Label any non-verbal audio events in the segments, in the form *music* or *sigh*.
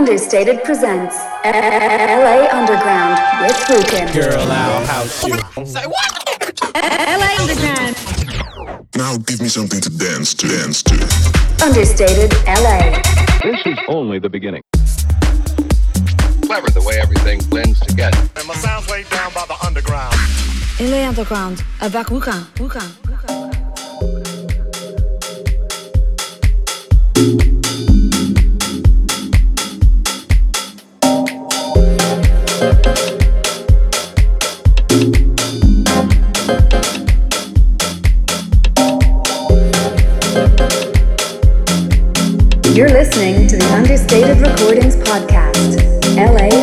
Understated presents LA Underground with Rukin. Girl, I'll house you. Say what? LA Underground. Now give me something to dance to, dance to. Understated LA. This is only the beginning. clever the way everything blends together. And my sound's way down by the underground. LA Underground avec Ruka. Ruka. Listening to the Understated Recordings Podcast. LA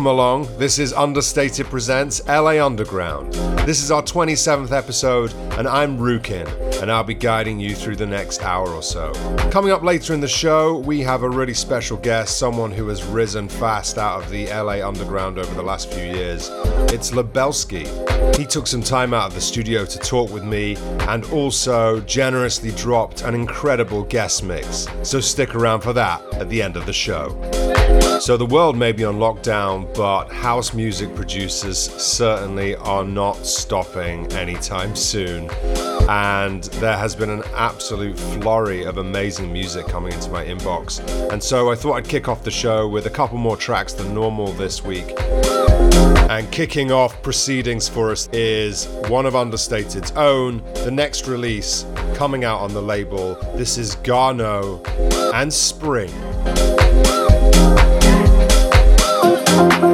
Welcome along. This is Understated Presents LA Underground. This is our 27th episode, and I'm Rukin, and I'll be guiding you through the next hour or so. Coming up later in the show, we have a really special guest, someone who has risen fast out of the LA Underground over the last few years. It's Lubelski. He took some time out of the studio to talk with me and also generously dropped an incredible guest mix. So stick around for that at the end of the show. So the world may be on lockdown, but house music producers certainly are not stopping anytime soon. And there has been an absolute flurry of amazing music coming into my inbox. And so I thought I'd kick off the show with a couple more tracks than normal this week. And kicking off proceedings for us is one of Understated's own, the next release coming out on the label. This is Garno and Spring. Understated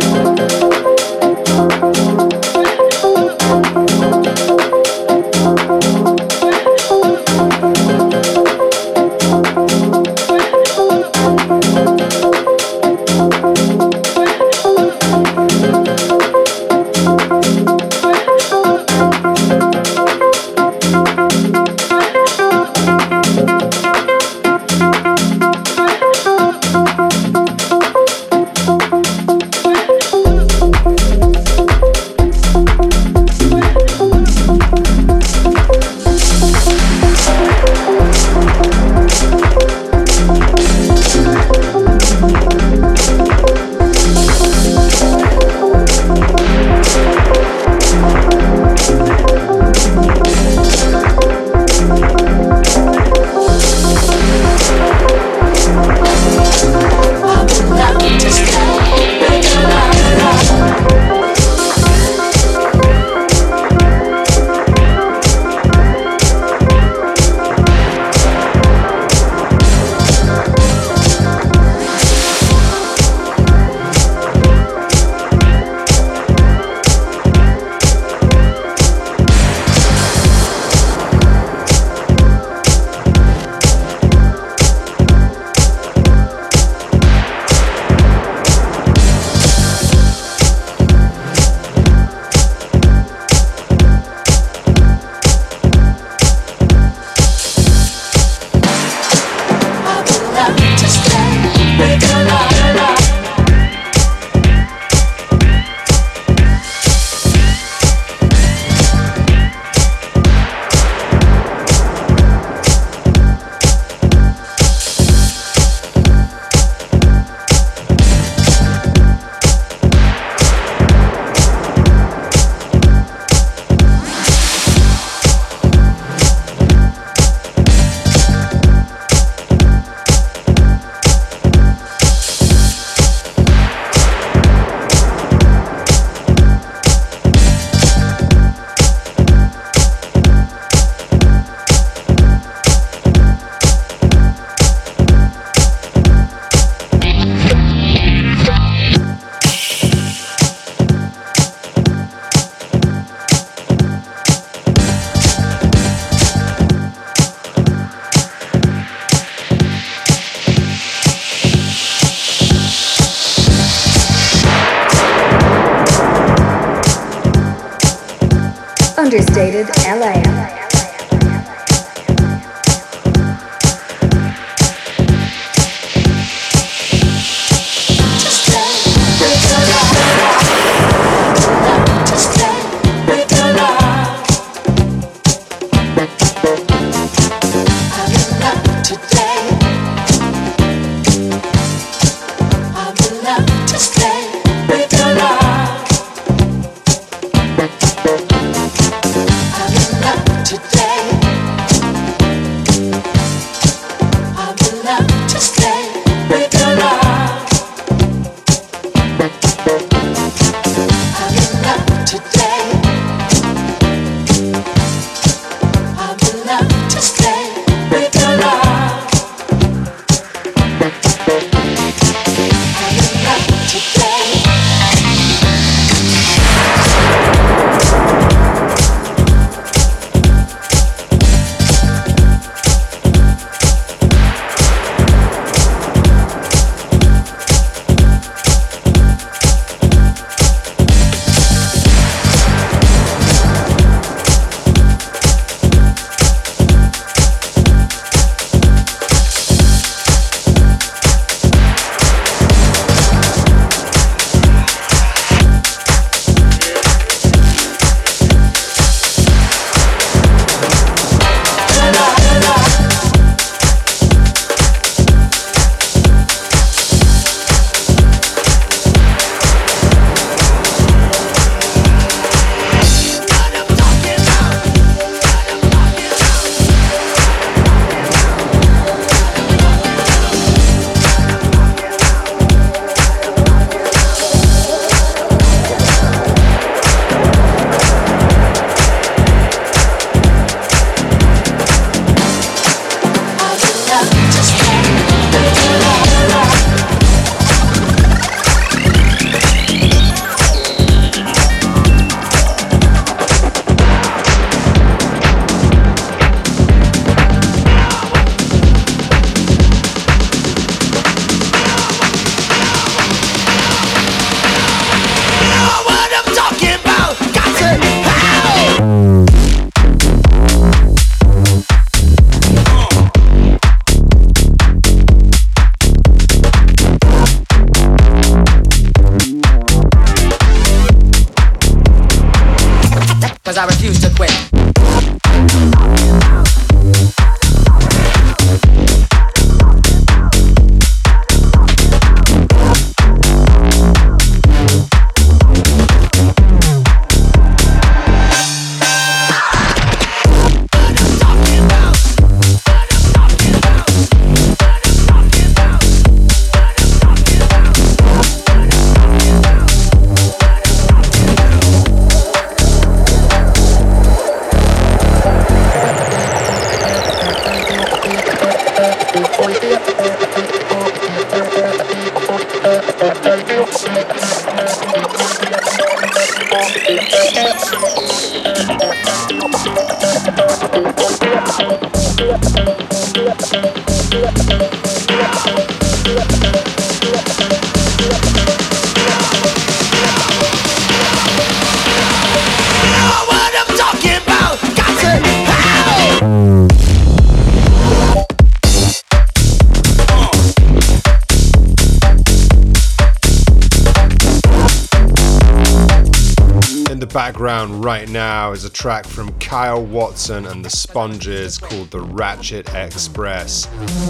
background right now is a track from Kyle Watson and the Sponges called The Ratchet Express,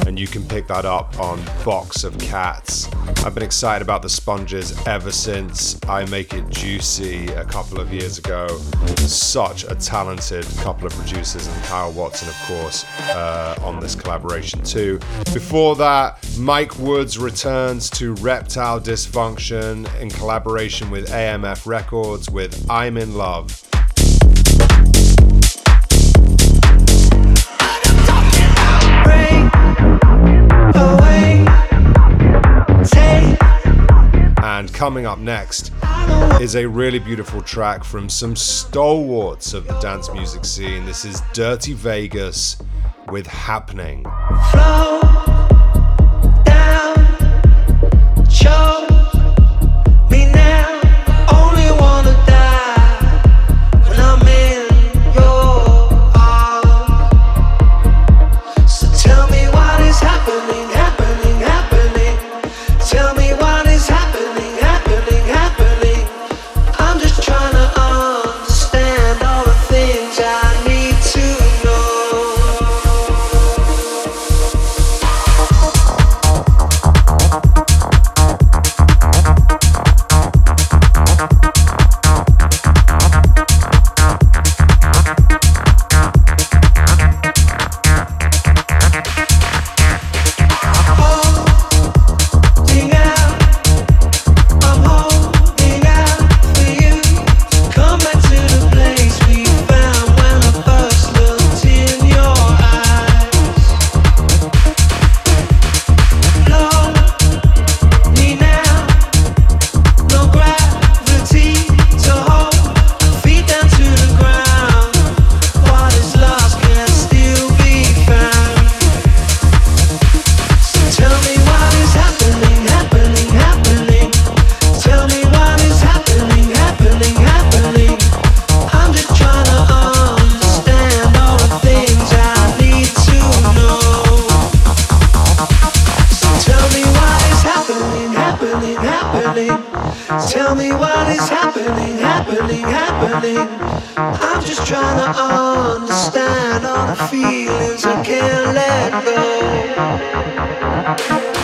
and you can pick that up on Box of Cats. I've been excited about the Sponges ever since I Make It Juicy a couple of years ago. Such a talented couple of producers, and Kyle Watson, of course, uh, on this collaboration too. Before that, Mike Woods returns to Reptile Dysfunction in collaboration with AMF Records with I'm in Love. And coming up next is a really beautiful track from some stalwarts of the dance music scene. This is Dirty Vegas with Happening. Flow down, choke. Just trying to understand all the feelings I can't let go.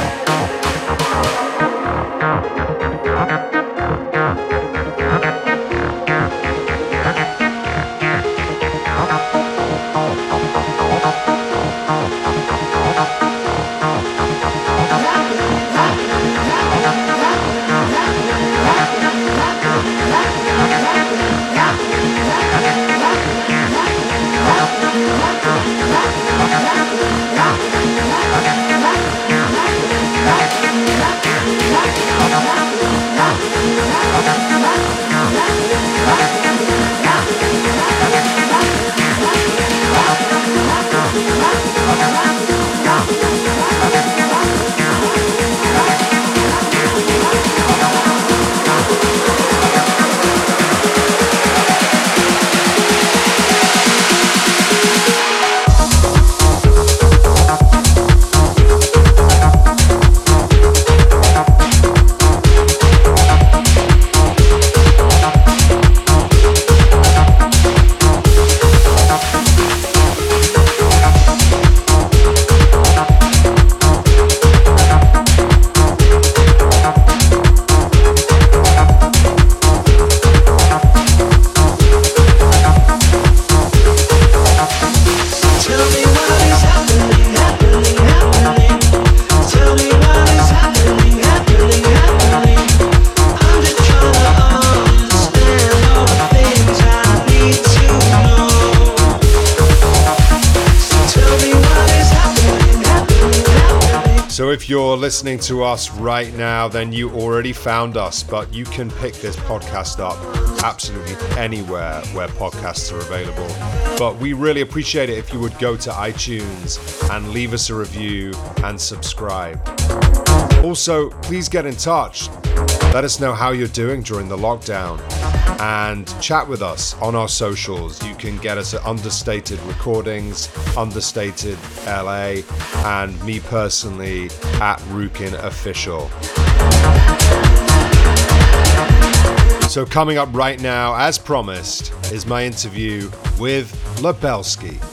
Tell listening to us right now, then you already found us, but you can pick this podcast up absolutely anywhere where podcasts are available. But we really appreciate it if you would go to iTunes and leave us a review and subscribe. Also, please get in touch. Let us know how you're doing during the lockdown and chat with us on our socials. You can get us at Understated Recordings, Understated LA, and me personally at Rukin Official. So, coming up right now, as promised, is my interview with Lubelski.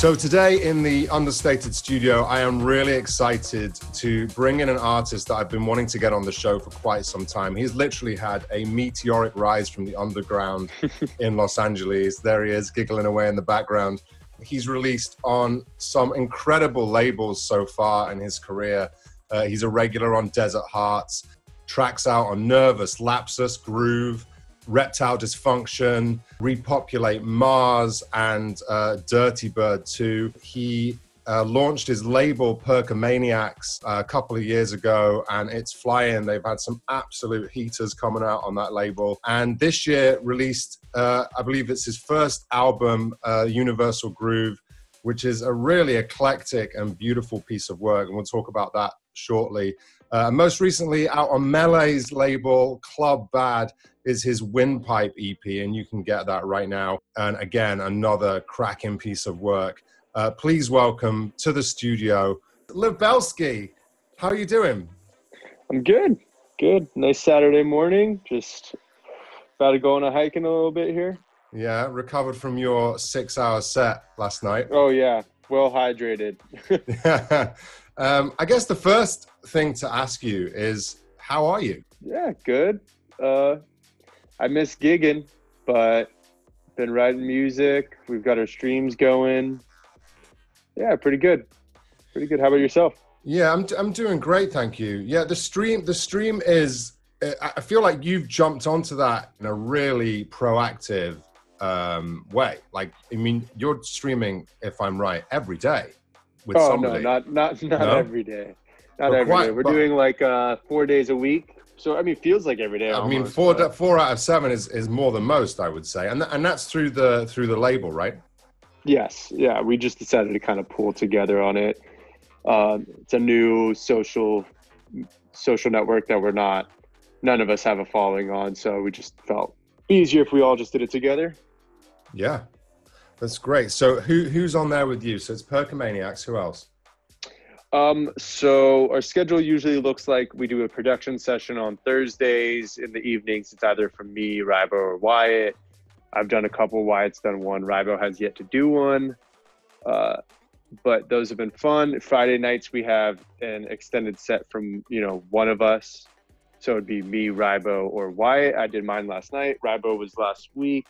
So, today in the Understated studio, I am really excited to bring in an artist that I've been wanting to get on the show for quite some time. He's literally had a meteoric rise from the underground *laughs* in Los Angeles. There he is, giggling away in the background. He's released on some incredible labels so far in his career. Uh, he's a regular on Desert Hearts, tracks out on Nervous, Lapsus, Groove, Reptile Dysfunction, Repopulate Mars, and uh, Dirty Bird 2. He uh, launched his label Percomaniacs uh, a couple of years ago, and it's flying. They've had some absolute heaters coming out on that label. And this year released, uh, I believe it's his first album, uh, Universal Groove, which is a really eclectic and beautiful piece of work. And we'll talk about that shortly. Uh, most recently, out on Melé's label, Club Bad, is his Windpipe EP, and you can get that right now. And again, another cracking piece of work. Uh, please welcome to the studio, Lubelski. How are you doing? I'm good. Good. Nice Saturday morning. Just about to go on a hike in a little bit here. Yeah, recovered from your six-hour set last night. Oh yeah, well hydrated. *laughs* *laughs* um, I guess the first thing to ask you is, how are you? yeah, good. Uh, I miss gigging, but been writing music. We've got our streams going. Yeah, pretty good. Pretty good. How about yourself? Yeah, I'm I'm doing great, thank you. Yeah, the stream the stream is. I feel like you've jumped onto that in a really proactive um, way. Like, I mean, you're streaming, if I'm right, every day with oh somebody. no, not not not No? every day. Not every quite- day. We're but- doing like uh, four days a week. So I mean, it feels like every day. I mean, four but- four out of seven is, is more than most, I would say, and th- and that's through the through the label, right? Yes, yeah, we just decided to kind of pull together on it. Um, it's a new social social network that we're not, none of us have a following on, so we just felt easier if we all just did it together. Yeah, that's great. So who who's on there with you? So it's Percomaniacs. Who else? Um, so our schedule usually looks like we do a production session on Thursdays in the evenings. It's either from me, Rybo, or Wyatt. I've done a couple. Wyatt's done one. Rybo has yet to do one. Uh, but those have been fun. Friday nights we have an extended set from you know one of us. So it'd be me, Rybo, or Wyatt. I did mine last night. Rybo was last week,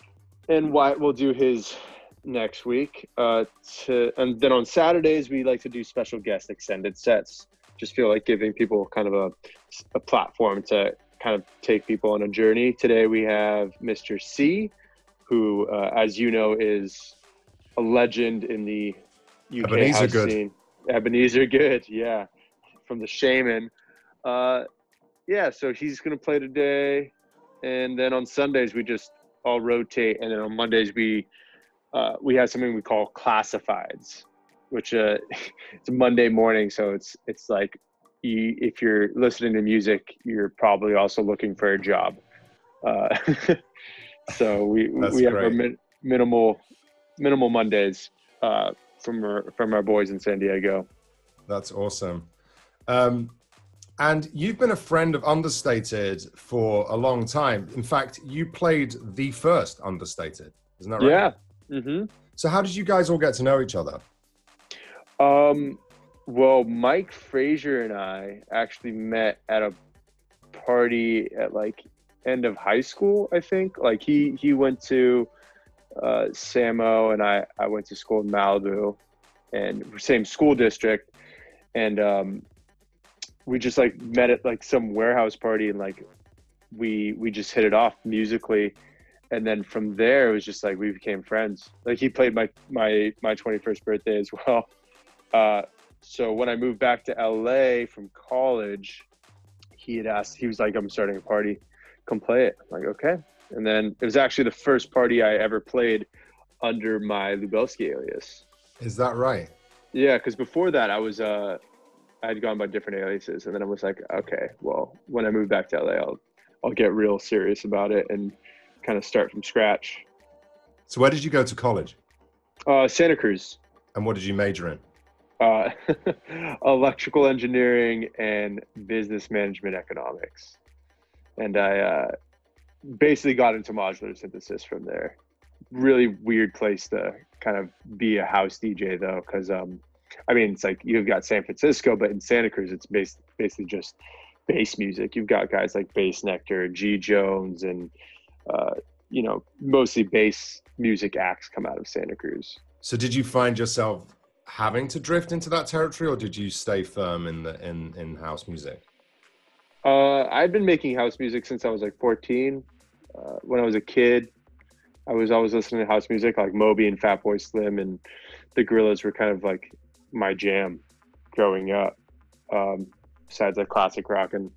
and Wyatt will do his next week. Uh, to, and then on Saturdays we like to do special guest extended sets. Just feel like giving people kind of a, a platform to kind of take people on a journey. Today we have Mr. C, who, uh, as you know, is a legend in the UK Ebenezer house Good. scene. Ebeneezer Goode, yeah, from the Shamen. Uh, yeah, so he's gonna play today, and then on Sundays we just all rotate, and then on Mondays we uh, we have something we call classifieds, which uh, *laughs* it's a Monday morning, so it's it's like you, if you're listening to music, you're probably also looking for a job. Uh, *laughs* so we we have our min, minimal minimal Mondays uh, from our from our boys in San Diego. That's awesome. Um, and you've been a friend of Understated for a long time. In fact, you played the first Understated. Isn't that right? Yeah. Mm-hmm. So how did you guys all get to know each other? Um, well, Mike Frazier and I actually met at a party at like end of high school, I think. Like he he went to uh, Samo and I I went to school in Malibu, and same school district, and um, we just like met at like some warehouse party and like we we just hit it off musically and then from there it was just like we became friends. Like he played my my my 21st birthday as *laughs* well. Uh so when i moved back to la from college he had asked he was like i'm starting a party. Come play it. I'm like okay. And then it was actually the first party i ever played under my lubelski alias. Is that right? yeah because before that i was uh i had gone by different aliases. And then i was like okay well when i move back to la i'll i'll get real serious about it. And kind of start from scratch So where did you go to college? uh santa cruz And what did you major in? uh, *laughs* electrical engineering and business management economics. And I uh, basically got into modular synthesis from there. Really weird place to kind of be a house DJ though, because um, I mean it's like you've got San Francisco, but in Santa Cruz it's bas- basically just bass music. You've got guys like Bassnectar, G Jones, and uh, you know mostly bass music acts come out of Santa Cruz. So did you find yourself having to drift into that territory or did you stay firm in the in, in house music? Uh, I've been making house music since I was like 14. Uh, when I was a kid, I was always listening to house music, like Moby and Fatboy Slim, and the Gorillaz were kind of like my jam growing up. Um, besides like classic rock and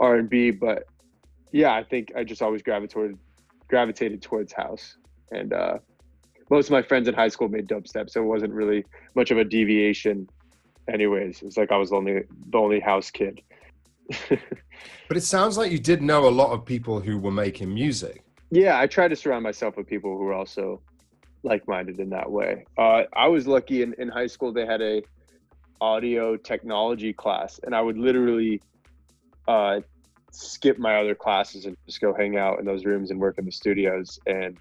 R and B, but yeah, I think I just always gravitated gravitated towards house, and uh, most of my friends in high school made dubstep, so it wasn't really much of a deviation. Anyways, it's like I was the only the only house kid. *laughs* But it sounds like you did know a lot of people who were making music. yeah i try to surround myself with people who are also like-minded in that way uh, i was lucky in, in high school they had a audio technology class and i would literally uh, skip my other classes and just go hang out in those rooms and work in the studios and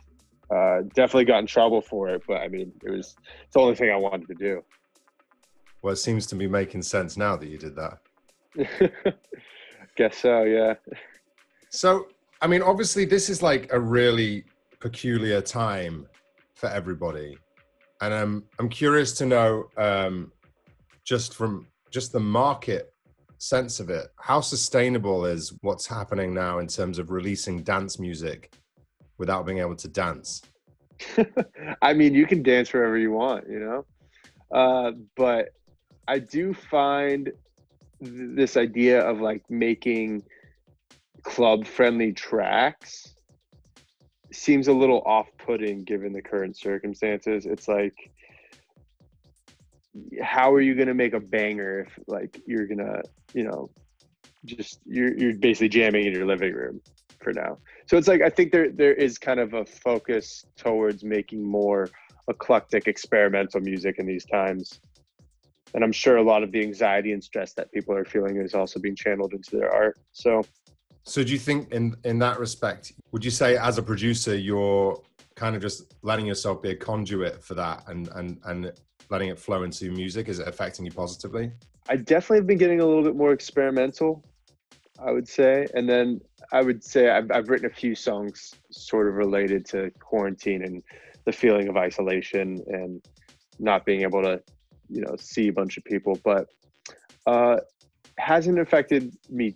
uh, definitely got in trouble for it but i mean it was it's the only thing i wanted to do Well, it seems to be making sense now that you did that. *laughs* guess so yeah So, I mean, obviously, this is like a really peculiar time for everybody, and I'm I'm curious to know, um, just from just the market sense of it, how sustainable is what's happening now in terms of releasing dance music without being able to dance? *laughs* I mean, you can dance wherever you want, you know. Uh, but I do find th- this idea of like making club-friendly tracks seems a little off-putting given the current circumstances. It's like, how are you gonna make a banger if like you're gonna, you know, just you're you're basically jamming in your living room for now. So it's like I think there there is kind of a focus towards making more eclectic experimental music in these times. and I'm sure a lot of the anxiety and stress that people are feeling is also being channeled into their art. So So do you think in in that respect, would you say as a producer you're kind of just letting yourself be a conduit for that and and and letting it flow into music? Is it affecting you positively? I definitely have been getting a little bit more experimental, I would say. And then I would say I've, I've written a few songs sort of related to quarantine and the feeling of isolation and not being able to, you know, see a bunch of people. But uh, hasn't affected me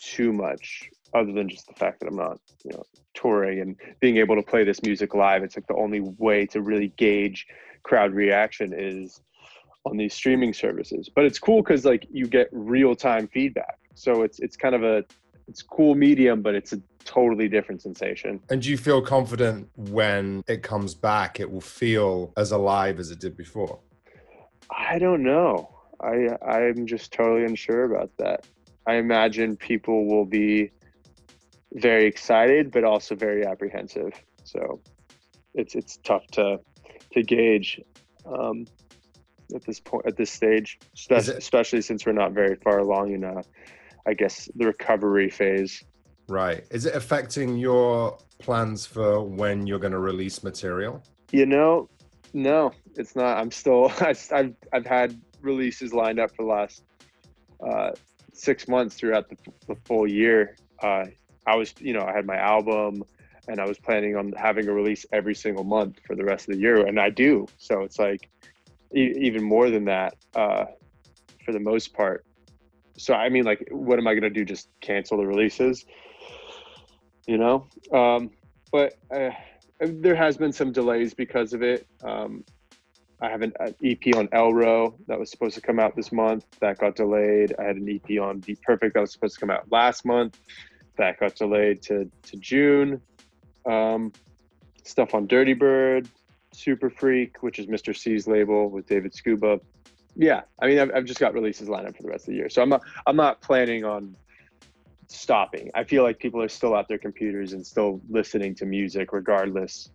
too much other than just the fact that I'm not, you know, touring and being able to play this music live. It's like the only way to really gauge crowd reaction is on these streaming services. But it's cool because like you get real time feedback. So it's it's kind of a it's cool medium, but it's a totally different sensation. And do you feel confident when it comes back it will feel as alive as it did before? I don't know. I I'm just totally unsure about that. I imagine people will be very excited, but also very apprehensive. So it's it's tough to to gauge um, at this point at this stage, especially, it- especially since we're not very far along in uh, I guess the recovery phase. Right. Is it affecting your plans for when you're going to release material? You know, no, it's not. I'm still. *laughs* I, have I've had releases lined up for the last uh, six months throughout the, the full year. Uh, I was, you know, I had my album, and I was planning on having a release every single month for the rest of the year, and I do. So it's like e- even more than that uh, for the most part. So I mean, like, what am I gonna do? Just cancel the releases? You know, um, but. Uh, there has been some delays because of it. Um, I have an, an EP on elrow that was supposed to come out this month that got delayed. I had an EP on Deep Perfect that was supposed to come out last month that got delayed to to June. Um, stuff on Dirty Bird, Superfreq, which is Mr. C's label with David Scuba. Yeah, I mean, I've, I've just got releases lined up for the rest of the year, so I'm not I'm not planning on stopping. I feel like people are still at their computers and still listening to music regardless.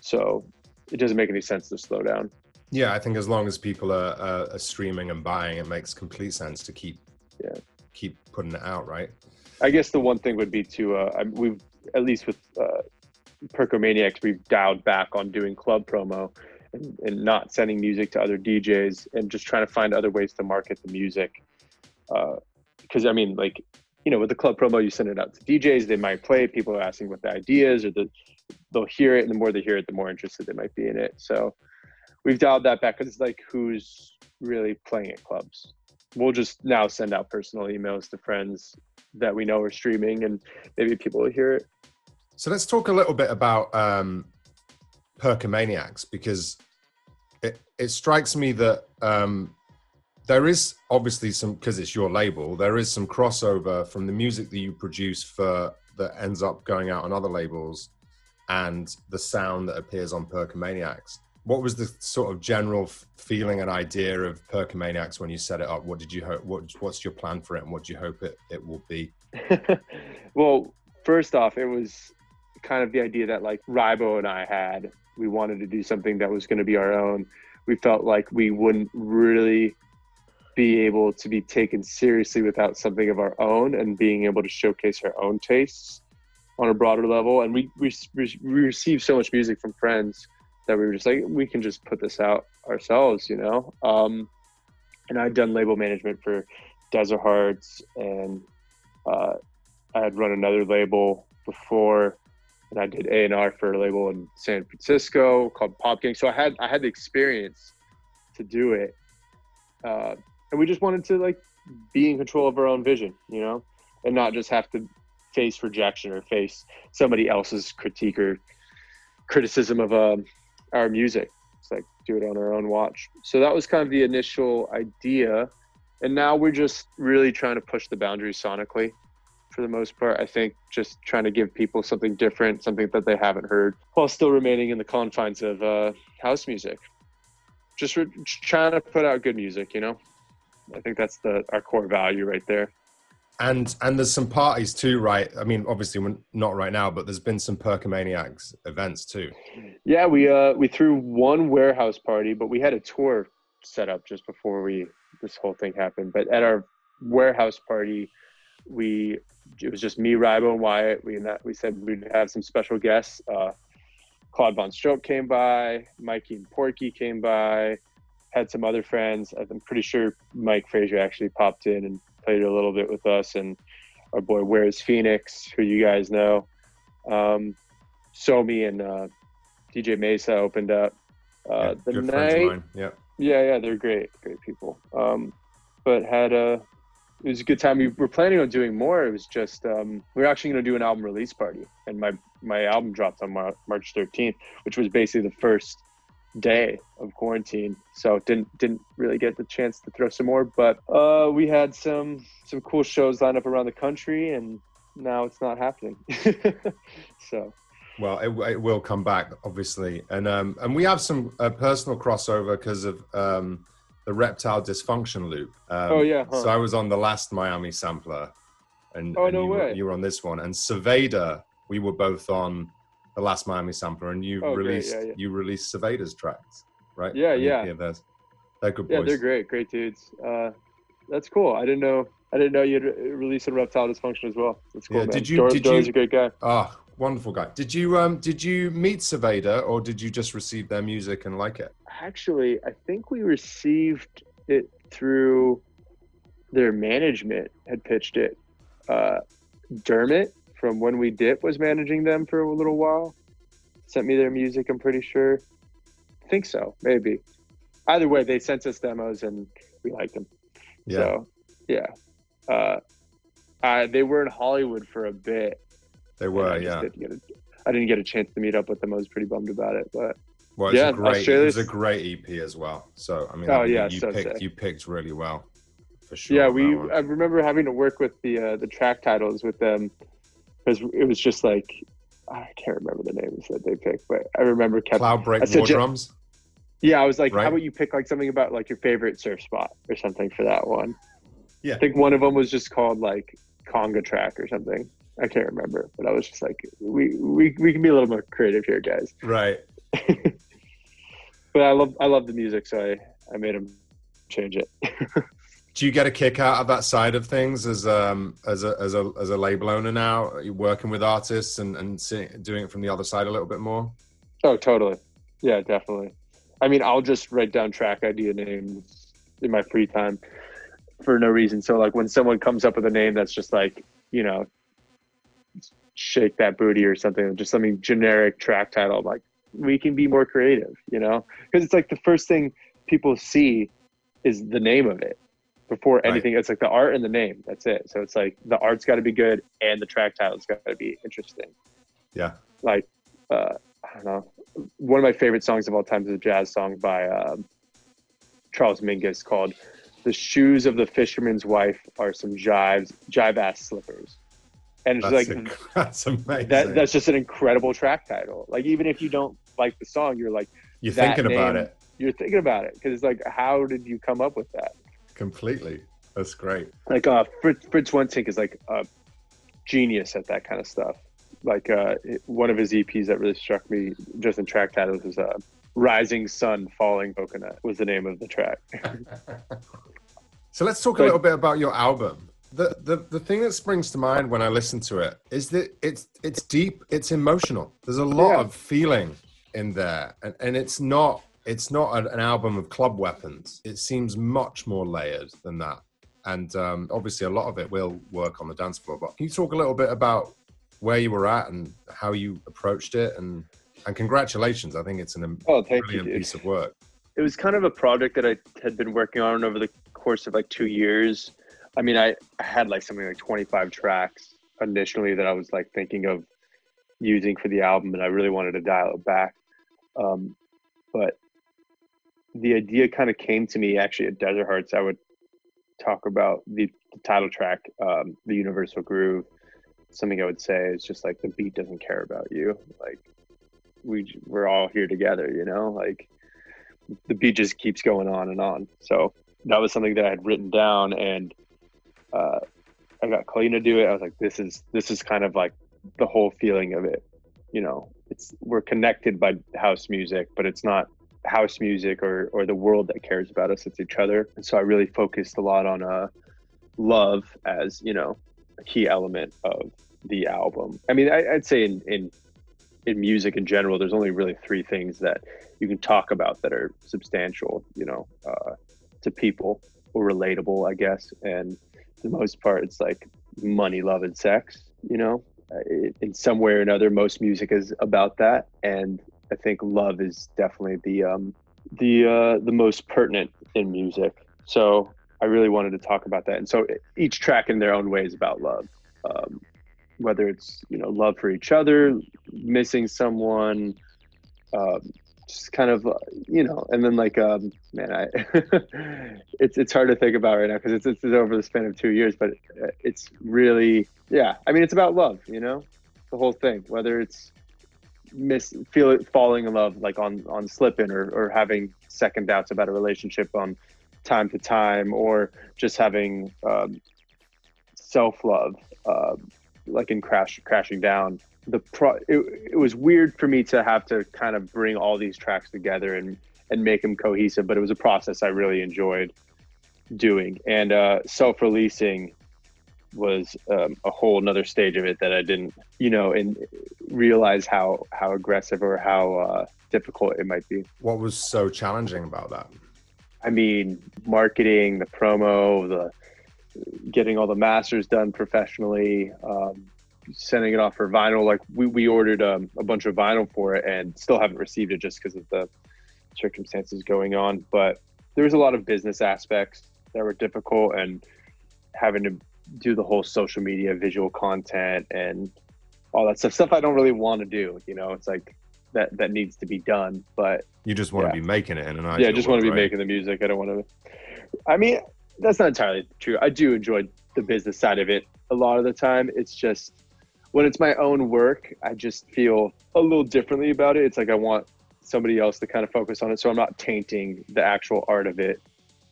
So it doesn't make any sense to slow down. Yeah, I think as long as people are, are, are streaming and buying, it makes complete sense to keep Yeah. keep putting it out, right? I guess the one thing would be to uh, we've at least with uh, Percomaniacs we've dialed back on doing club promo and, and not sending music to other DJs and just trying to find other ways to market the music. Uh, because I mean, like you know, with the club promo, you send it out to DJs, they might play. People are asking what the idea is, or the they'll hear it, and the more they hear it, the more interested they might be in it. So we've dialed that back because it's like who's really playing at clubs. We'll just now send out personal emails to friends that we know are streaming, and maybe people will hear it. So let's talk a little bit about um, Percomaniacs because it, it strikes me that um, there is obviously some because it's your label. There is some crossover from the music that you produce for that ends up going out on other labels and the sound that appears on Percomaniacs. What was the sort of general feeling and idea of Percomaniacs when you set it up? What did you hope? What, what's your plan for it, and what do you hope it, it will be? *laughs* well, first off, it was kind of the idea that like Rybo and I had. We wanted to do something that was going to be our own. We felt like we wouldn't really be able to be taken seriously without something of our own and being able to showcase our own tastes on a broader level. And we we, we received so much music from friends that we were just like, we can just put this out ourselves, you know. Um, and I'd done label management for Desert Hearts and uh, I had run another label before, and I did A and R for a label in San Francisco called Pop Gang. So I had I had the experience to do it, uh, and we just wanted to like be in control of our own vision, you know, and not just have to face rejection or face somebody else's critique or criticism of um, our music. It's like do it on our own watch. So that was kind of the initial idea, and now we're just really trying to push the boundaries sonically for the most part. I think just trying to give people something different, something that they haven't heard, while still remaining in the confines of uh, house music. Just re- trying to put out good music, you know. I think that's the our core value right there. And and there's some parties too, right? I mean, obviously we're not right now, but there's been some Percomaniacs events too. Yeah, we uh we threw one warehouse party, but we had a tour set up just before we this whole thing happened. But at our warehouse party, we it was just me, Rybo, and Wyatt. We we said we'd have some special guests. Uh, Claude VonStroke came by, Mikey and Porky came by, had some other friends. I'm pretty sure Mike Frazier actually popped in and played a little bit with us, and our boy Where's Phoenix, who you guys know. Um, Somi and uh, DJ Mesa opened up. Uh, the friends of night. Yeah. yeah, yeah, they're great, great people. Um, but had a it was a good time. We were planning on doing more. It was just um, we were actually going to do an album release party, and my my album dropped on Mar- March 13th, which was basically the first day of quarantine. So didn't didn't really get the chance to throw some more, but uh, we had some some cool shows lined up around the country, and now it's not happening. *laughs* so Well, it, it will come back, obviously, and um, and we have some uh, personal crossover because of um, the reptile dysfunction loop. Um, Oh, yeah, huh. So I was on the last Miami sampler, and, Oh, and no you, were, way. you were on this one, and Saveda, we were both on the last Miami sampler, and you Oh, released yeah, yeah. you released Saveda's tracks, right? Yeah, An yeah. Of theirs. They're good boys. yeah, they're great, great dudes. Uh, that's cool. I didn't know. I didn't know you'd re- release a reptile dysfunction as well. That's cool. Yeah, man. did you- Dor- did Dor's you- a great guy. Ah, wonderful guy. Did you um did you meet Saveda or did you just receive their music and like it? Actually, I think we received it through their management had pitched it. Uh, Dermot from When We Dip was managing them for a little while. Sent me their music. I'm pretty sure. I think so. Maybe. Either way, they sent us demos and we liked them. Yeah. So, yeah. Uh, I, they were in Hollywood for a bit. They were, I yeah. Didn't a, I didn't get a chance to meet up with them. I was pretty bummed about it, but Well, it's Yeah, a great, it was a great EP as well. So I mean, Oh, you- yeah, you so picked sick. you picked really well, for sure. yeah, we. I remember having to work with the uh, the track titles with them because it was just like I can't remember the names that they picked, but I remember kept. Cloud Break I said War ju- Drums. Yeah, I was like, Right. how about you pick like something about like your favorite surf spot or something for that one? Yeah. I think one of them was just called like conga track or something. I can't remember, but I was just like, we we, we can be a little more creative here, guys. Right. *laughs* But I love I love the music, so I I made him change it. *laughs* Do you get a kick out of that side of things as um as a as a as a label owner now? Are you working with artists and and see, doing it from the other side a little bit more? Oh, totally. Yeah, definitely. I mean, I'll just write down track idea names in my free time for no reason. So, like, when someone comes up with a name that's just like, you know, shake that booty or something, just something generic track title, I'm like, we can be more creative, you know? Because it's like the first thing people see is the name of it before Right. anything. It's like the art and the name. That's it. So, it's like the art's got to be good and the track title's got to be interesting Yeah. like uh, I don't know. One of my favorite songs of all time is a jazz song by um, Charles Mingus called "The Shoes of the Fisherman's Wife Are Some Jives Jive Ass Slippers," and it's That's, like *laughs* that's amazing. that. That's just an incredible track title. Like even if you don't like the song, you're like You're thinking about it you're thinking about it because it's like, how did you come up with that? completely. That's great. like uh Fritz, Fritz Wentink is like a genius at that kind of stuff. Like uh one of his EPs that really struck me just in track titles was uh Rising Sun Falling Coconut was the name of the track. *laughs* So let's talk a little bit about your album. The, the the thing that springs to mind when I listen to it is that it's it's deep, it's emotional. There's a lot Yeah. of feeling in there, and, and it's not it's not an, album of club weapons. It seems much more layered than that, and um, obviously a lot of it will work on the dance floor. But can you talk a little bit about where you were at and how you approached it, and and congratulations! I think it's an Oh, thank you, piece of work. it was kind of a project that I had been working on over the course of like two years. I mean, I, I had like something like 25 tracks initially that I was like thinking of using for the album, and I really wanted to dial it back. Um, but the idea kind of came to me actually at Desert Hearts. I would talk about the, the title track, um, the Universal Groove. Something I would say is just like the beat doesn't care about you. Like we we're all here together, you know. Like the beat just keeps going on and on. So that was something that I had written down, and uh, I got Colleen to do it. I was like, this is this is kind of like the whole feeling of it. You know, it's we're connected by house music, but it's not house music or or the world that cares about us it's each other. And so i really focused a lot on uh love as you know a key element of the album. I mean I, i'd say in in in music in general there's only really three things that you can talk about that are substantial you know uh to people or relatable i guess. And for the most part it's like money love and sex you know in some way or another most music is about that. And i think love is definitely the um the uh the most pertinent in music. So i really wanted to talk about that. And so each track in their own way is about love. Um whether it's you know love for each other missing someone um just kind of uh, you know and then like um man i *laughs* it's it's hard to think about right now because it's, it's over the span of two years but uh, it's really yeah i mean it's about love you know the whole thing whether it's miss feel it falling in love like on on slipping or or having second doubts about a relationship on time to time or just having um self-love uh, like in crash crashing down the pro it, it was weird for me to have to kind of bring all these tracks together and and make them cohesive but it was a process i really enjoyed doing and uh self-releasing was um, a whole another stage of it that i didn't you know and realize how how aggressive or how uh difficult it might be What was so challenging about that? I mean, marketing, the promo, the getting all the masters done professionally, um, sending it off for vinyl. Like we, we ordered um, a bunch of vinyl for it and still haven't received it just because of the circumstances going on. But there was a lot of business aspects that were difficult and having to do the whole social media visual content and all that stuff. Stuff I don't really want to do. You know, it's like that that needs to be done, but You just want Yeah. to be making it and an yeah, I just want to be right? making the music. I don't want to. I mean, that's not entirely true. I do enjoy the business side of it a lot of the time. It's just when it's my own work, I just feel a little differently about it. It's like I want somebody else to kind of focus on it, so I'm not tainting the actual art of it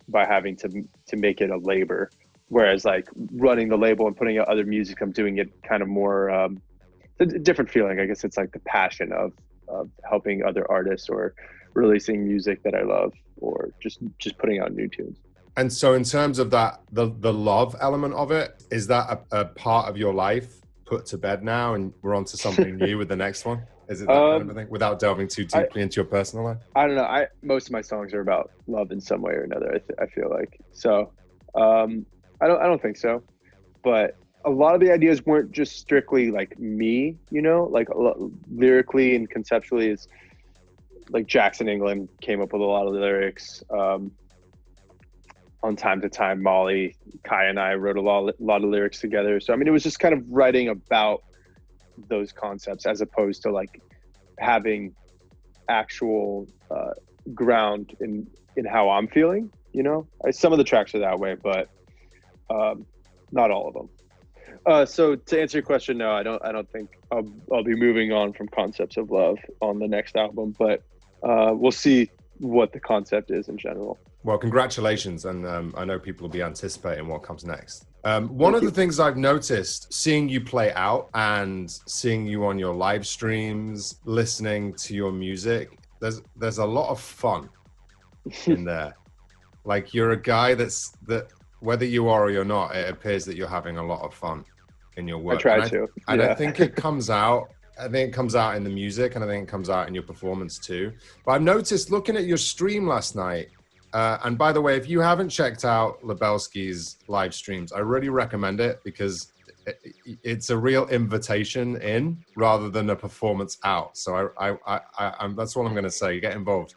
by having to to make it a labor. Whereas like running the label and putting out other music, I'm doing it kind of more. Um, a different feeling. I guess it's like the passion of of helping other artists or releasing music that I love or just just putting out new tunes. And so, in terms of that, the the love element of it, is that a, a part of your life put to bed now, and we're on to something new with the next one? Is it that kind of Um, thing? Without delving too I- deeply into your personal life. I don't know. I most of my songs are about love in some way or another. I, th- I feel like so. Um, I don't. I don't think so. But a lot of the ideas weren't just strictly like me. You know, like lo- lyrically and conceptually, is like Jackson England came up with a lot of the lyrics. Um, on time to time, Molly, Kai, and I wrote a lot, lot of lyrics together. So I mean, it was just kind of writing about those concepts as opposed to like having actual uh, ground in in how I'm feeling. You know, I, some of the tracks are that way, but um, not all of them. Uh, so to answer your question, no, I don't. I don't think I'll, I'll be moving on from concepts of love on the next album, but uh, we'll see what the concept is in general. Well, congratulations, and um, I know people will be anticipating what comes next. Um, one Thank of the things I've noticed, seeing you play out and seeing you on your live streams, listening to your music, there's there's a lot of fun in *laughs* there. Like you're a guy that's that whether you are or you're not, it appears that you're having a lot of fun in your work. I try And to. and yeah. I think it comes out. I think it comes out in the music, and I think it comes out in your performance too. But I've noticed looking at your stream last night. Uh, and by the way, if you haven't checked out Lubelski's live streams, I really recommend it because it, it's a real invitation in rather than a performance out. So I, I, I, I that's all I'm going to say. Get involved.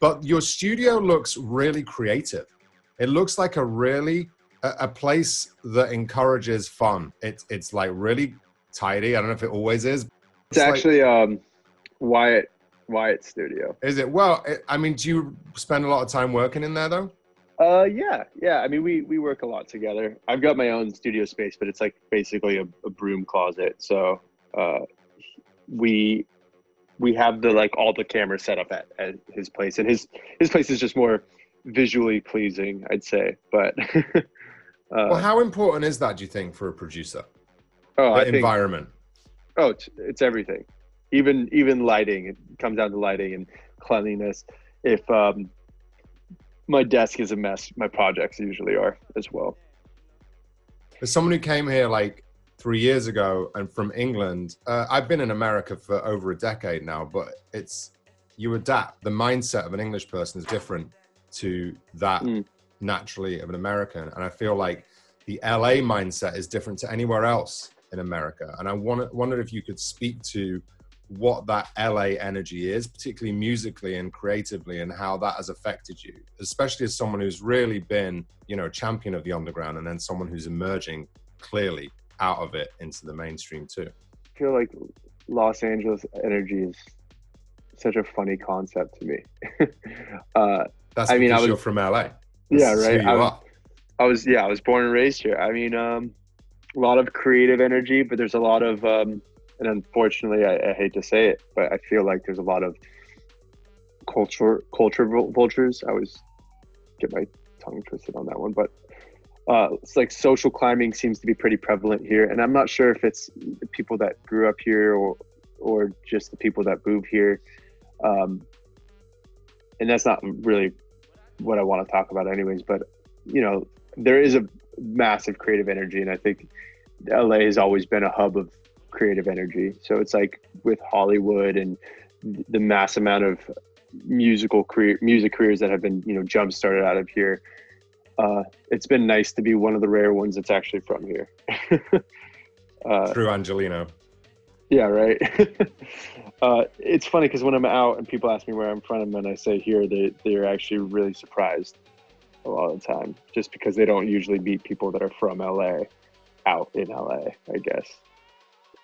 But your studio looks really creative. It looks like a really a, place that encourages fun. It's like really tidy. I don't know if it always is. It's like- actually um, Wyatt Wyatt Studio. Is it? Well, I mean, do you spend a lot of time working in there though? Uh, yeah, yeah. I mean, we we work a lot together. I've got my own studio space, but it's like basically a, a broom closet. So, uh, we we have the like all the cameras set up at, at his place, and his his place is just more visually pleasing, I'd say. But *laughs* uh, well, how important is that? Do you think for a producer? oh, The I think environment. Oh, it's, it's everything. Even even lighting. It comes down to lighting and cleanliness. if um, my desk is a mess, my projects usually are as well. As someone who came here like three years ago and from England, uh, I've been in America for over a decade now, but it's you adapt. The mindset of an English person is different to that Mm. naturally of an American, and I feel like the LA mindset is different to anywhere else in America. And I wanted, wondered if you could speak to what that LA energy is, particularly musically and creatively, and how that has affected you, especially as someone who's really been, you know, champion of the underground, and then someone who's emerging clearly out of it into the mainstream too. I feel like Los Angeles energy is such a funny concept to me. *laughs* uh, That's I mean, I was- you're from LA. yeah, right. I was. I was yeah, I was born and raised here. I mean, um, a lot of creative energy, but there's a lot of, um, and unfortunately, I, I hate to say it, but I feel like there's a lot of culture culture vultures. I always get my tongue twisted on that one, but uh, it's like social climbing seems to be pretty prevalent here, and I'm not sure if it's the people that grew up here or or just the people that move here. Um, and that's not really what I want to talk about, anyways. But you know, there is a massive creative energy, and I think LA has always been a hub of creative energy. So it's like with Hollywood and the mass amount of musical career music careers that have been you know jump started out of here. Uh, it's been nice to be one of the rare ones that's actually from here. *laughs* uh, True Angelino. yeah, right. *laughs* uh, it's funny because when I'm out and people ask me where I'm from and I say here, they they're actually really surprised a lot of the time, just because they don't usually meet people that are from LA out in LA. I guess.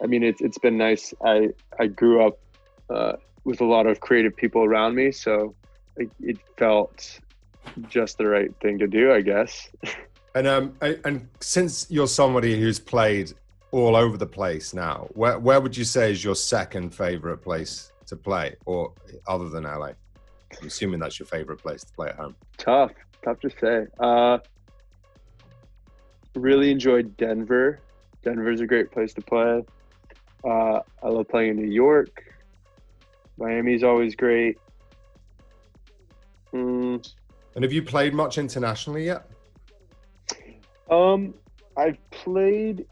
I mean, it's it's been nice. I I grew up uh, with a lot of creative people around me, so it, it felt just the right thing to do. I guess. *laughs* And um, and, and since you're somebody who's played all over the place now, where where would you say is your second favorite place to play, or other than LA? I'm assuming that's your favorite place to play at home. tough tough to say. Uh really enjoyed denver. Denver's a great place to play. Uh i love playing in new york. Miami's always great. Mm, And have you played much internationally yet? um i've played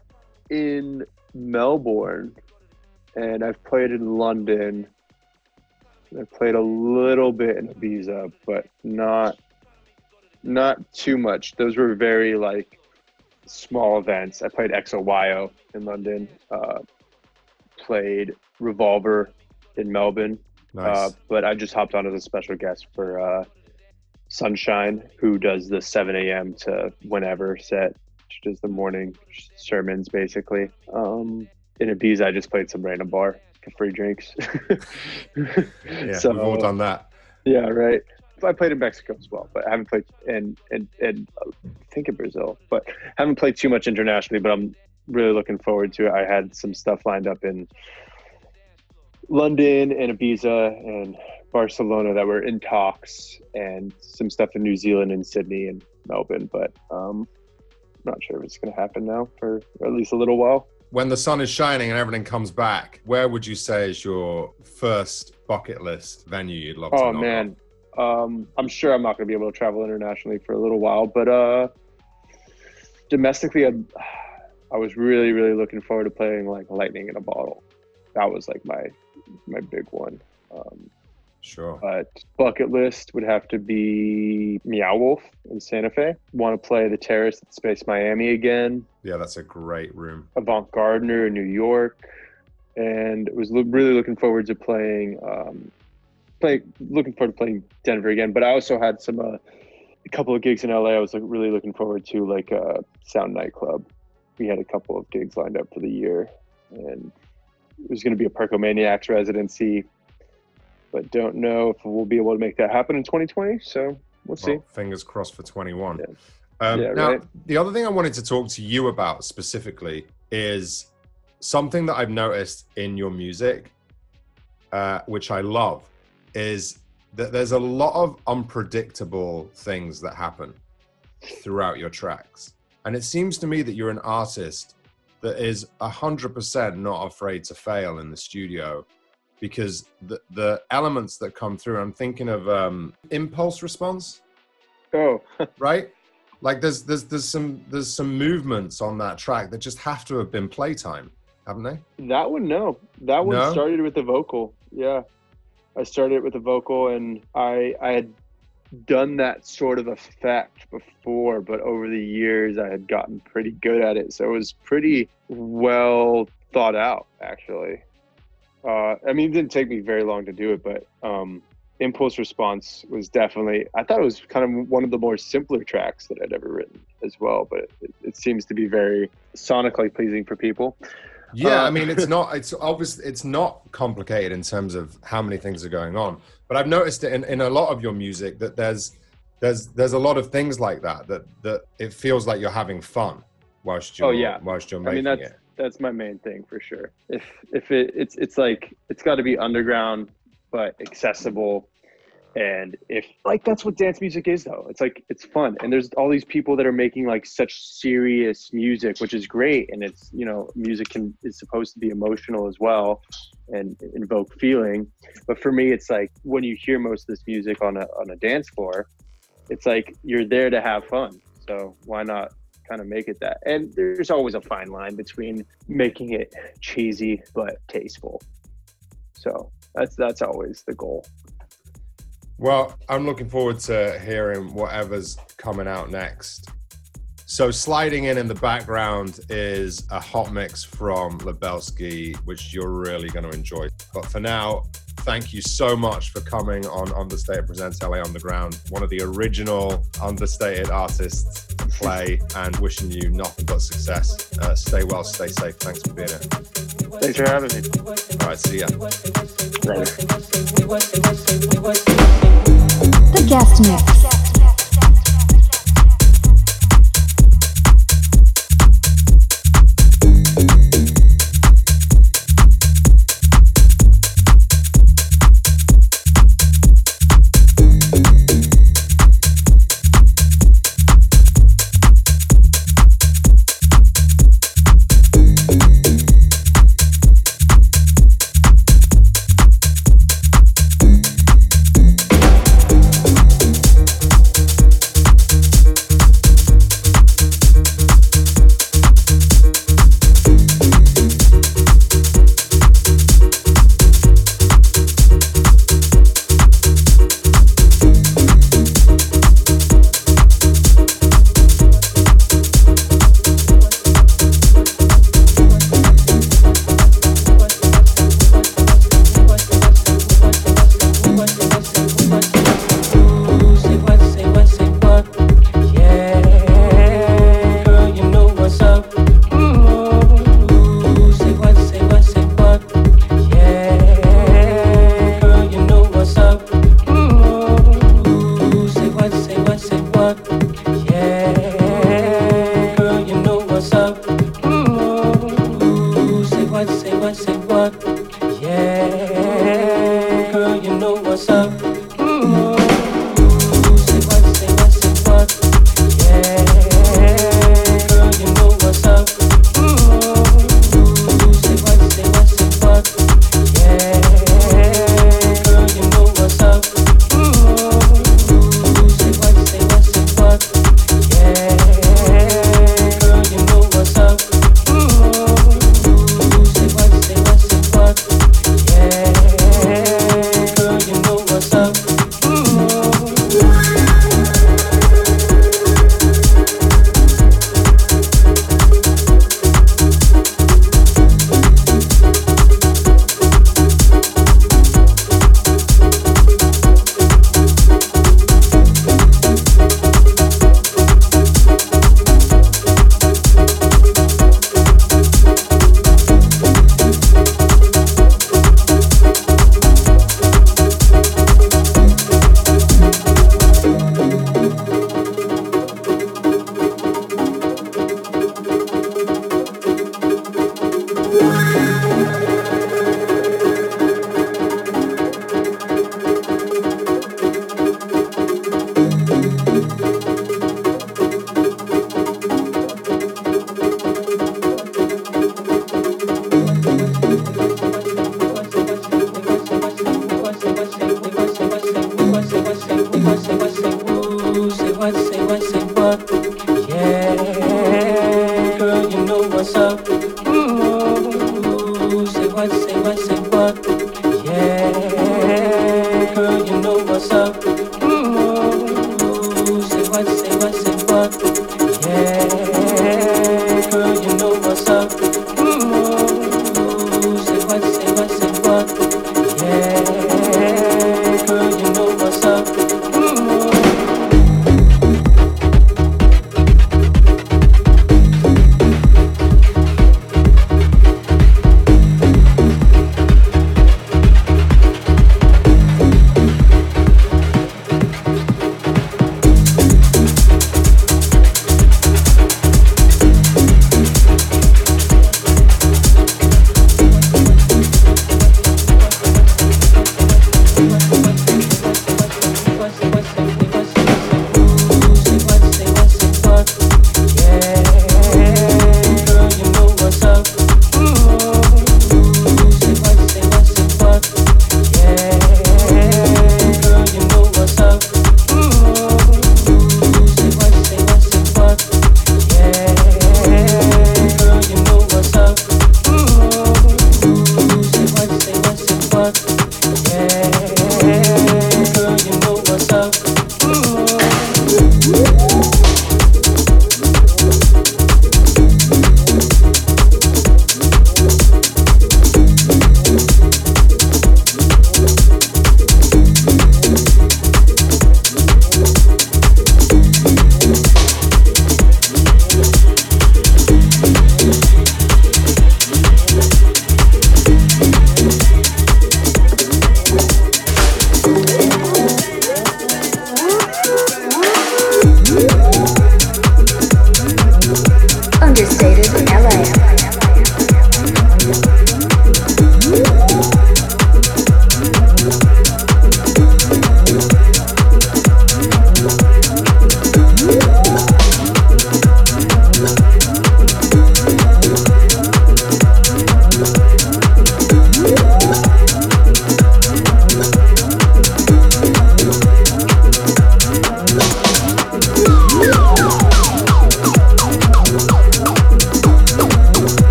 in melbourne and i've played in london. I played a little bit in ibiza but not not too much those were very like small events i played xoyo in london uh, played revolver in melbourne Nice. uh, but i just hopped on as a special guest for uh, sunshine who does the 7 a.m to whenever set she does the morning sermons basically um, in ibiza i just played some random bar for free drinks *laughs* yeah, so- we've all done that. yeah, right. I played in Mexico as well, but I haven't played in and and I think in Brazil, but haven't played too much internationally. But I'm really looking forward to it. I had some stuff lined up in London and Ibiza and Barcelona that were in talks, and some stuff in New Zealand and Sydney and Melbourne. But um, not sure if it's going to happen now for at least a little while. When the sun is shining and everything comes back, where would you say is your first bucket list venue you'd love to Oh man, um, I'm sure I'm not going to be able to travel internationally for a little while, but uh, domestically, I, I was really, really looking forward to playing like Lightning in a Bottle. That was like my my big one. Um, Sure. but bucket list would have to be Meow Wolf in Santa Fe. Want to play the Terrace at Space Miami again. Yeah, that's a great room. Avant Gardner in New York, and was lo- really looking forward to playing. Um, play looking forward to playing Denver again, but I also had some uh, a couple of gigs in LA. I was like, really looking forward to like uh, Sound Nightclub. We had a couple of gigs lined up for the year, and it was going to be a Percomaniacs residency, but don't know if we'll be able to make that happen in 2020. So we'll see. Well, fingers crossed for 21. Yeah. Um, Yeah, now, right. the other thing I wanted to talk to you about specifically is something that I've noticed in your music, uh, which I love, is that there's a lot of unpredictable things that happen throughout your tracks. And it seems to me that you're an artist that is 100% not afraid to fail in the studio because the the elements that come through. I'm thinking of um, impulse response, Oh, *laughs* right? Like there's there's there's some there's some movements on that track that just have to have been playtime, haven't they? that one no. That one No? started with the vocal. Yeah, I started with the vocal, and I I had done that sort of effect before, but over the years I had gotten pretty good at it. So it was pretty well thought out, actually. Uh, I mean, it didn't take me very long to do it, but um, impulse response was definitely. I thought it was kind of one of the more simpler tracks that I'd ever written as well. But it, it seems to be very sonically pleasing for people. Yeah, Uh, I mean it's not it's obvious it's not complicated in terms of how many things are going on. But I've noticed it in, in a lot of your music that there's there's there's a lot of things like that that that it feels like you're having fun whilst you're Oh, yeah. whilst you're I making mean that's it. that's my main thing for sure. If if it it's it's like it's got to be underground but accessible, and if like that's what dance music is though. It's like it's fun, and there's all these people that are making like such serious music, which is great, and it's you know music can is supposed to be emotional as well and invoke feeling. But for me, it's like when you hear most of this music on a on a dance floor, it's like you're there to have fun. So why not kind of make it that. And there's always a fine line between making it cheesy but tasteful. So that's that's always the goal. Well, I'm looking forward to hearing whatever's coming out next. So, sliding in in the background is a hot mix from Lubelski, which you're really going to enjoy. But for now, thank you so much for coming on Understated Presents LA Underground, one of the original understated artists play, and wishing you nothing but success. Uh, stay well, stay safe. Thanks for being here. Thanks for having me. All right, see ya. The guest mix.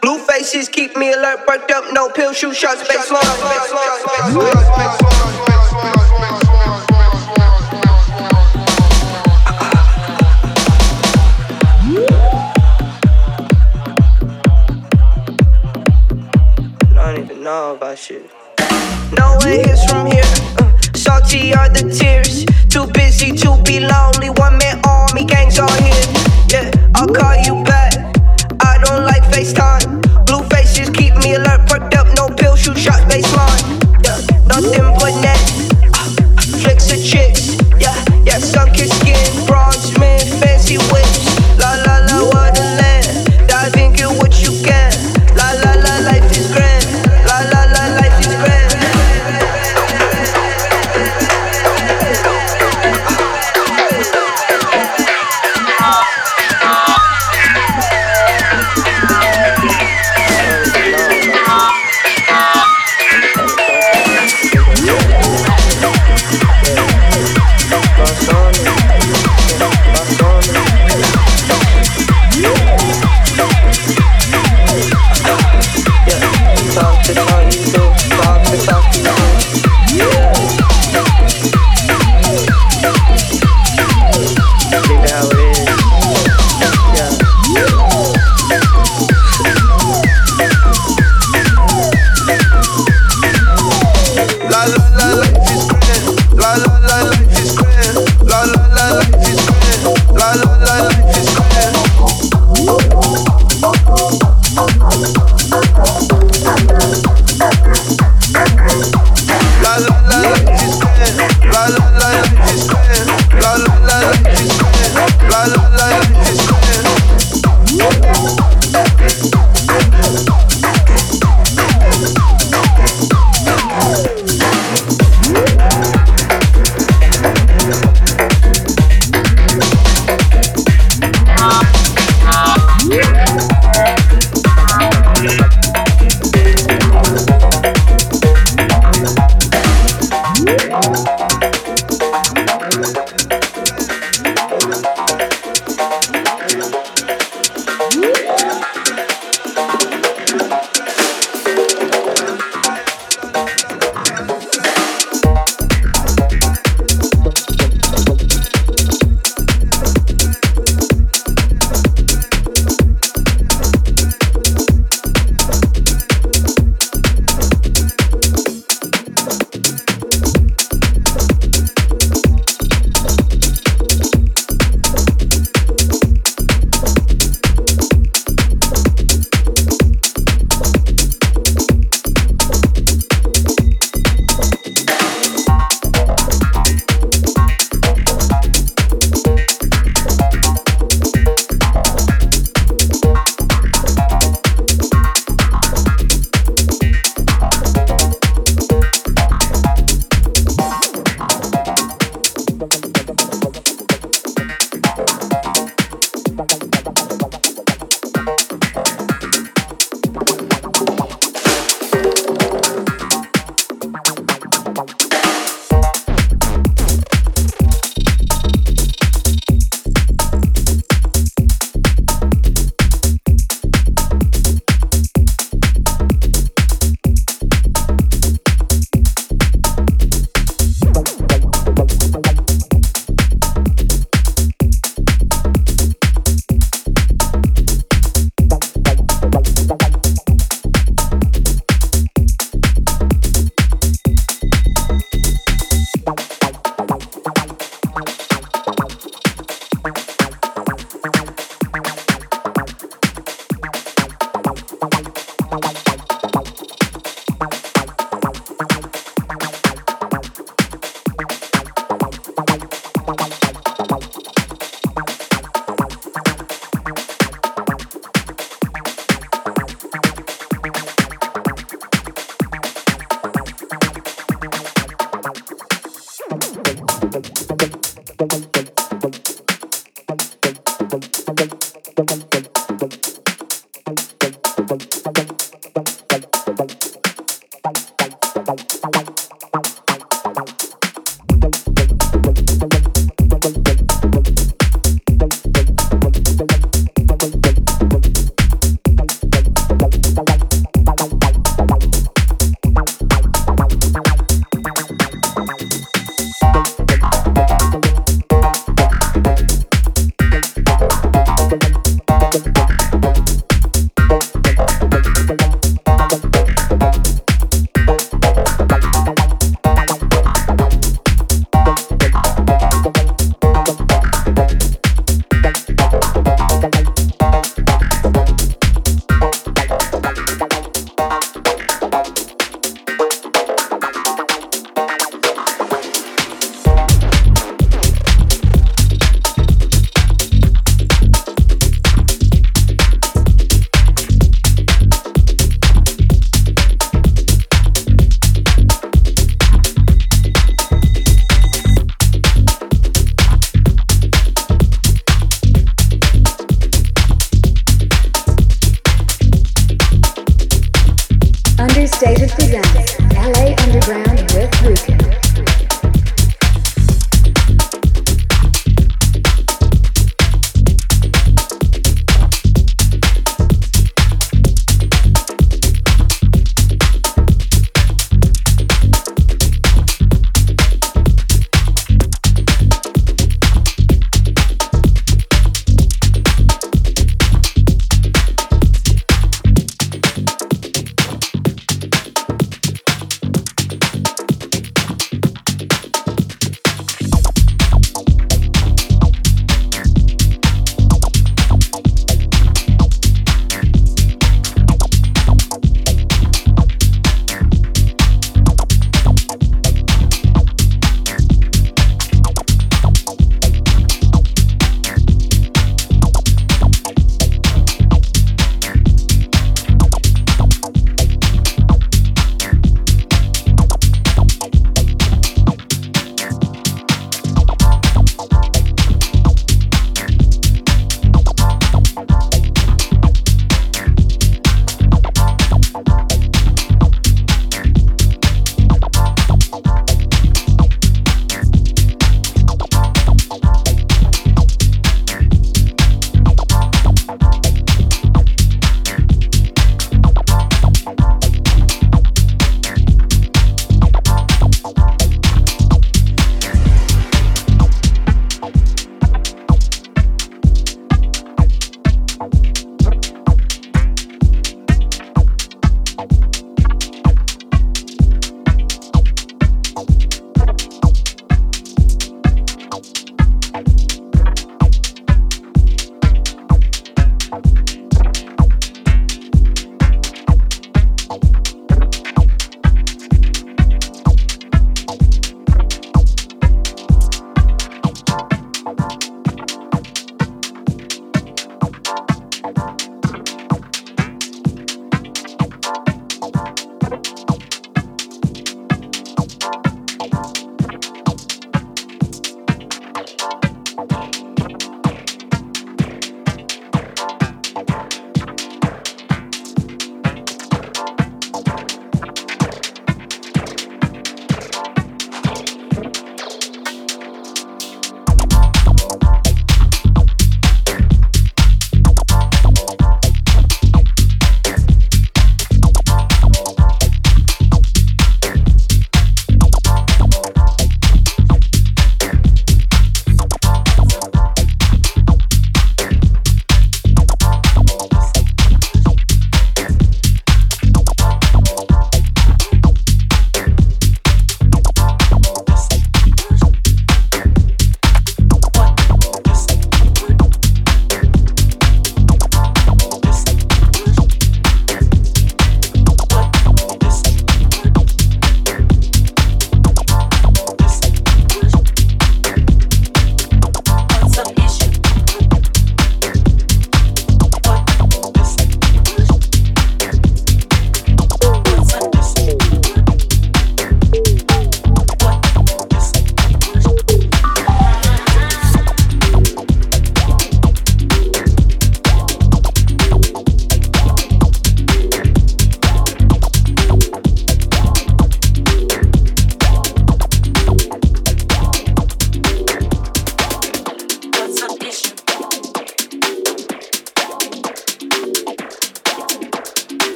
Blue faces keep me alert, worked up, no pill, shoot shots,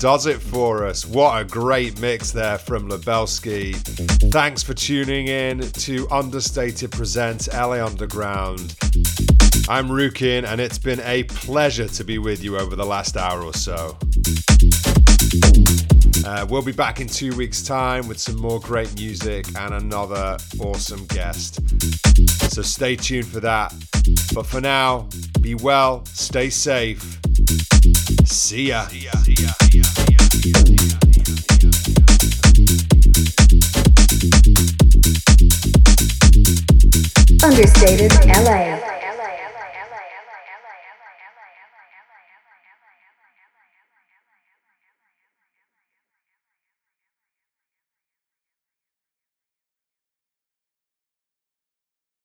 does it for us. What a great mix there from Lubelski. Thanks for tuning in to Understated Presents LA Underground. I'm Rukin, and it's been a pleasure to be with you over the last hour or so. Uh, we'll be back in two weeks' time with some more great music and another awesome guest. So stay tuned for that. But for now, be well, stay safe. See ya. Understated LA.